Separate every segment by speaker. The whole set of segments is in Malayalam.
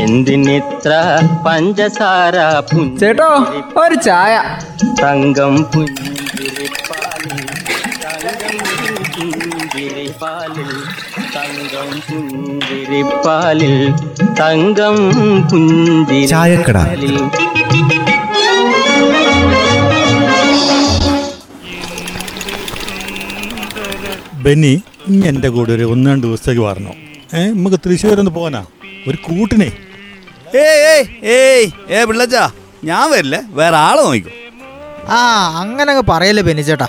Speaker 1: എന്തിനിത്ര പഞ്ചസാര
Speaker 2: ചേട്ടോ ഒരു ചായ.
Speaker 1: തങ്കം പുഞ്ചിരിപ്പാലിൽ തങ്കം പുഞ്ചിരിപ്പാലിൽ തങ്കം പുഞ്ചിരിപ്പാലിൽ. തങ്കം
Speaker 3: ചായക്കട.
Speaker 1: പുഞ്ചിരിപ്പാലിൽ
Speaker 4: ബെന്നി ഇനി എന്റെ കൂടെ ഒരു ഒന്ന് രണ്ട് ദിവസത്തേക്ക് വരണോ. ഏഹ് നമുക്ക് തൃശ്ശൂർ ഒന്ന് പോകാനാ? ഒരു കൂട്ടിനെ.
Speaker 5: ഏയ് ഏയ് ഏയ് ഏ പിള്ളച്ചാ ഞാൻ വരില്ല വേറെ ആളെ നോക്കിക്കോ
Speaker 6: ആ അങ്ങനെ അങ്ങ് പറയല്ലേ ബെനിച്ചേട്ടാ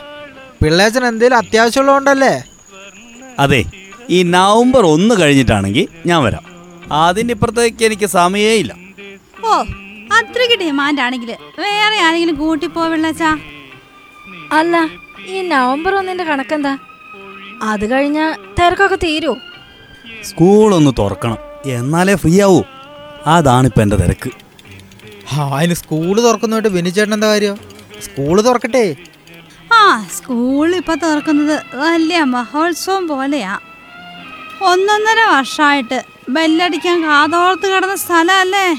Speaker 6: പിള്ളേച്ചൻ എന്തേലും അത്യാവശ്യമുള്ളതുകൊണ്ടല്ലേ?
Speaker 5: അതെ ഈ നവംബർ ഒന്ന് കഴിഞ്ഞിട്ടാണെങ്കിൽ ഞാൻ വരാം. അതിന്റെ ഇപ്പുറത്തേക്ക് എനിക്ക് സമയേ ഇല്ല.
Speaker 7: ഓ അത്രയ്ക്ക് ഡിമാൻഡ് ആണെങ്കിൽ വേറെ ആരെങ്കിലും കൂട്ടി പോവിള്ളച്ചാ
Speaker 8: അല്ല ഈ നവംബർ ഒന്നിന്റെ കണക്കെന്താ? അത് കഴിഞ്ഞ തിരക്കൊക്കെ തീരുമോ
Speaker 5: സ്കൂളൊന്ന് തുറക്കണം. എന്നാലേ ഫ്രീ ആവൂ അതാണിപ്പോൾ എന്റെ തിരക്ക്.
Speaker 6: ആ അതിന് സ്കൂൾ തുറക്കുന്നതായിട്ട് ബെനിച്ചേട്ടൻ എന്താ കാര്യം? സ്കൂൾ തുറക്കട്ടെ.
Speaker 7: ആ സ്കൂൾ ഇപ്പൊ തുറക്കുന്നത് വലിയ മഹോത്സവം പോലെയാ. ഒന്നൊന്നര വർഷമായിട്ട് ബെല്ലടിക്കാൻ കാതോർത്ത് കിടന്ന സ്ഥലമല്ലേ?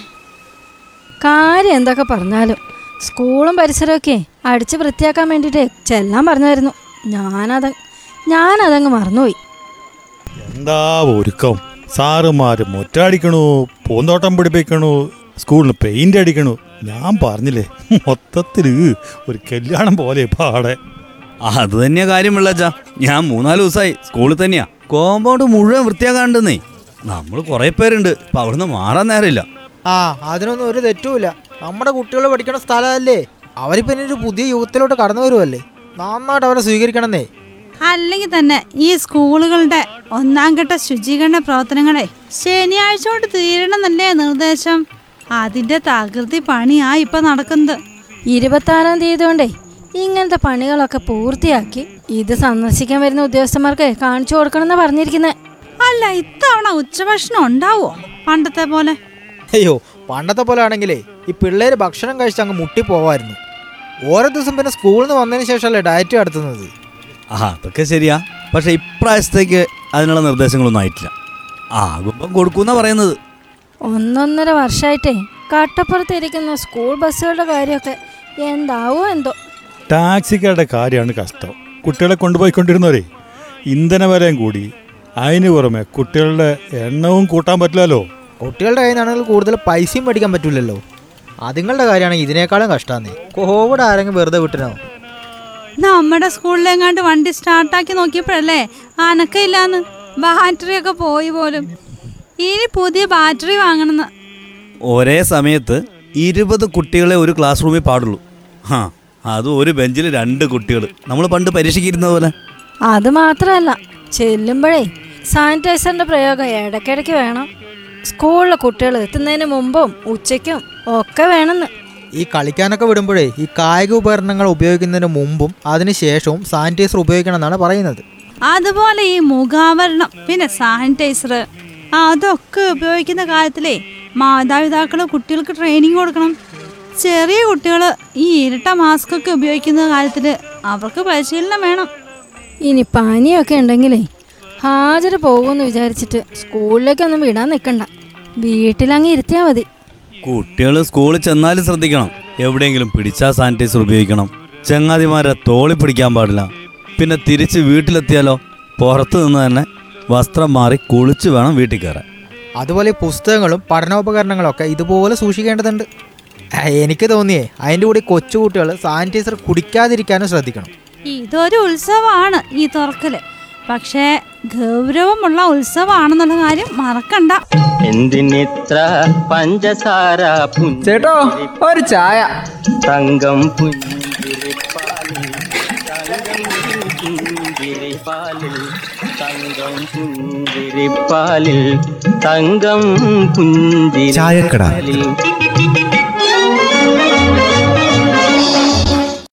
Speaker 8: കാര്യം എന്തൊക്കെ പറഞ്ഞാലും സ്കൂളും പരിസരമൊക്കെ അടിച്ച് വൃത്തിയാക്കാൻ വേണ്ടിയിട്ട് ചെല്ലാൻ പറഞ്ഞായിരുന്നു. ഞാനത് ഞാനതങ്ങ് മറന്നുപോയി.
Speaker 4: എന്താ ഒരുക്കം? സാറുമാര് മുറ്റടിക്കണു പൂന്തോട്ടം പിടിപ്പിക്കണു സ്കൂളിന് പെയിന്റ് അടിക്കണു. ഞാൻ പറഞ്ഞില്ലേ മൊത്തത്തിൽ ഒരു കല്യാണം പോലെ പാടെ.
Speaker 5: അത് തന്നെയാ കാര്യം പിള്ളച്ചാ ഞാൻ മൂന്നാൽ ദിവസമായി സ്കൂളിൽ തന്നെയാ. കോമ്പൗണ്ട് മുഴുവൻ വൃത്തിയാക്കാണ്ടെന്നേ. നമ്മൾ കുറേ പേരുണ്ട് അപ്പം അവിടുന്ന് മാറാൻ നേരമില്ല.
Speaker 6: ആ അതിനൊന്നും ഒരു തെറ്റുമില്ല. നമ്മുടെ കുട്ടികൾ പഠിക്കുന്ന സ്ഥലമല്ലേ? അവരിപ്പോ ഇനി ഒരു പുതിയ യുഗത്തിലോട്ട് കടന്നു വരുമല്ലേ നന്നായിട്ട് അവരെ സ്വീകരിക്കണമെന്നേ.
Speaker 7: അല്ലെങ്കിൽ തന്നെ ഈ സ്കൂളുകളുടെ ഒന്നാം ഘട്ട ശുചീകരണ പ്രവർത്തനങ്ങളെ ശനിയാഴ്ച കൊണ്ട് തീരണമെന്നല്ലേ നിർദ്ദേശം? അതിന്റെ തകൃതി പണിയാ ഇപ്പൊ നടക്കുന്നത്.
Speaker 8: ഇരുപത്താറാം തീയതി കൊണ്ടേ ഇങ്ങനത്തെ പണികളൊക്കെ പൂർത്തിയാക്കി ഇത് സന്ദർശിക്കാൻ വരുന്ന ഉദ്യോഗസ്ഥന്മാർക്ക് കാണിച്ചു കൊടുക്കണമെന്ന് പറഞ്ഞിരിക്കുന്നത്
Speaker 7: അല്ല ഇത്തവണ ഉച്ചഭക്ഷണം ഉണ്ടാവോ പണ്ടത്തെ പോലെ?
Speaker 6: അയ്യോ പണ്ടത്തെ പോലെ ആണെങ്കിലേ ഈ പിള്ളേര് ഭക്ഷണം കഴിച്ച് അങ്ങ് മുട്ടി പോവായിരുന്നു. ഓരോ ദിവസം പിന്നെ സ്കൂളിൽ നിന്ന് വന്നതിന് ശേഷമല്ലേ ഡയറ്റ് നടത്തുന്നത്
Speaker 5: ആ അതൊക്കെ ശരിയാ. പക്ഷെ ഇപ്രാവശ്യത്തേക്ക് അതിനുള്ള നിർദ്ദേശങ്ങളൊന്നും ആയിട്ടില്ല. ആകുമ്പം കൊടുക്കൂന്നാ പറയുന്നത്.
Speaker 8: ഒന്നൊന്നര വർഷമായിട്ടേ കട്ടപ്പുറത്തിരിക്കുന്ന സ്കൂൾ ബസ്സുകളുടെ കാര്യമൊക്കെ എന്താവോ എന്തോ.
Speaker 4: ടാക്സിക്കാരുടെ കാര്യമാണ് കഷ്ടം. കുട്ടികളെ കൊണ്ടുപോയിക്കൊണ്ടിരുന്നവരെ ഇന്ധന വിലയും കൂടി. അതിന് പുറമെ കുട്ടികളുടെ എണ്ണവും കൂട്ടാൻ പറ്റില്ലല്ലോ.
Speaker 6: കുട്ടികളുടെ കയ്യിൽ നിന്നാണെങ്കിൽ കൂടുതൽ പൈസയും മേടിക്കാൻ പറ്റില്ലല്ലോ. അതുങ്ങളുടെ കാര്യമാണെങ്കിൽ ഇതിനേക്കാളും കഷ്ടാന്നേ കോവിഡ് ആരെങ്കിലും വെറുതെ വിട്ടിനോ
Speaker 7: നമ്മുടെ സ്കൂളിലെങ്ങാണ്ട് വണ്ടി സ്റ്റാർട്ടാക്കി നോക്കിയപ്പോഴല്ലേ അനക്കയില്ലാന്ന്. ബാറ്ററി ഒക്കെ പോയി പോലും. ഇനി പുതിയ ബാറ്ററി വാങ്ങണമെന്ന്.
Speaker 5: ഒരേ സമയത്ത് ഇരുപത് കുട്ടികളെ ഒരു ക്ലാസ് റൂമിൽ പാടുള്ളൂ. ആ അതും ഒരു ബെഞ്ചിൽ രണ്ട് കുട്ടികൾ നമ്മൾ പണ്ട് പരീക്ഷിക്കുന്നത് പോലെ.
Speaker 8: അത് മാത്രമല്ല ചെല്ലുമ്പോഴേ സാനിറ്റൈസറിന്റെ പ്രയോഗം ഇടയ്ക്കിടയ്ക്ക് വേണം. സ്കൂളിലെ കുട്ടികൾ എത്തുന്നതിന് മുമ്പും ഉച്ചയ്ക്കും ഒക്കെ വേണമെന്ന്.
Speaker 6: ഈ കളിക്കാനൊക്കെ വിടുമ്പോഴേ ഈ കായിക ഉപകരണങ്ങൾ ഉപയോഗിക്കുന്നതിന് മുമ്പും അതിനുശേഷവും സാനിറ്റൈസർ ഉപയോഗിക്കണം എന്നാണ് പറയുന്നത്.
Speaker 7: അതുപോലെ ഈ മുഖാവരണം പിന്നെ സാനിറ്റൈസർ അതൊക്കെ ഉപയോഗിക്കുന്ന കാര്യത്തിലേ മാതാപിതാക്കൾ കുട്ടികൾക്ക് ട്രെയിനിങ് കൊടുക്കണം. ചെറിയ കുട്ടികൾ ഈ ഇരട്ട മാസ്ക് ഒക്കെ ഉപയോഗിക്കുന്ന കാര്യത്തിൽ അവർക്ക് പരിശീലനം വേണം.
Speaker 8: ഇനി പനിയൊക്കെ ഉണ്ടെങ്കിലേ ഹാജർ പോകുമെന്ന് വിചാരിച്ചിട്ട് സ്കൂളിലേക്കൊന്നും വിടാൻ നിൽക്കണ്ട വീട്ടിലങ്ങ് ഇരുത്തിയാൽ മതി.
Speaker 5: കുട്ടികൾ സ്കൂളിൽ ചെന്നാലും ശ്രദ്ധിക്കണം. എവിടെയെങ്കിലും പിടിച്ചാൽ സാനിറ്റൈസർ ഉപയോഗിക്കണം. ചങ്ങാതിമാരെ തോളി പിടിക്കാൻ പാടില്ല. പിന്നെ തിരിച്ച് വീട്ടിലെത്തിയാലോ? പുറത്തു നിന്ന് തന്നെ വസ്ത്രം മാറി കുളിച്ച് വേണം വീട്ടിൽ കയറാൻ.
Speaker 6: അതുപോലെ പുസ്തകങ്ങളും പഠനോപകരണങ്ങളും ഒക്കെ ഇതുപോലെ സൂക്ഷിക്കേണ്ടതുണ്ട്. എനിക്ക് തോന്നിയേ അതിന്റെ കൂടി കൊച്ചുകുട്ടികൾ സാനിറ്റൈസർ കുടിക്കാതിരിക്കാനും ശ്രദ്ധിക്കണം.
Speaker 7: ഇതൊരു ഉത്സവമാണ് ഈ തുറക്കൽ. പക്ഷേ ഗൗരവമുള്ള ഉത്സവമാണെന്നുള്ള കാര്യം മറക്കണ്ട.
Speaker 1: എന്തിനിത്ര പഞ്ചസാര
Speaker 2: ചേട്ടോ ഒരു ചായ.
Speaker 1: തങ്കം പുഞ്ചിരിപ്പാലിൽ തങ്കം പുഞ്ചിരിപ്പാലിൽ തങ്കം പുഞ്ചിരിപ്പാലിൽ തങ്കം
Speaker 3: ചായക്കട.
Speaker 1: പുഞ്ചിരിപ്പാലിൽ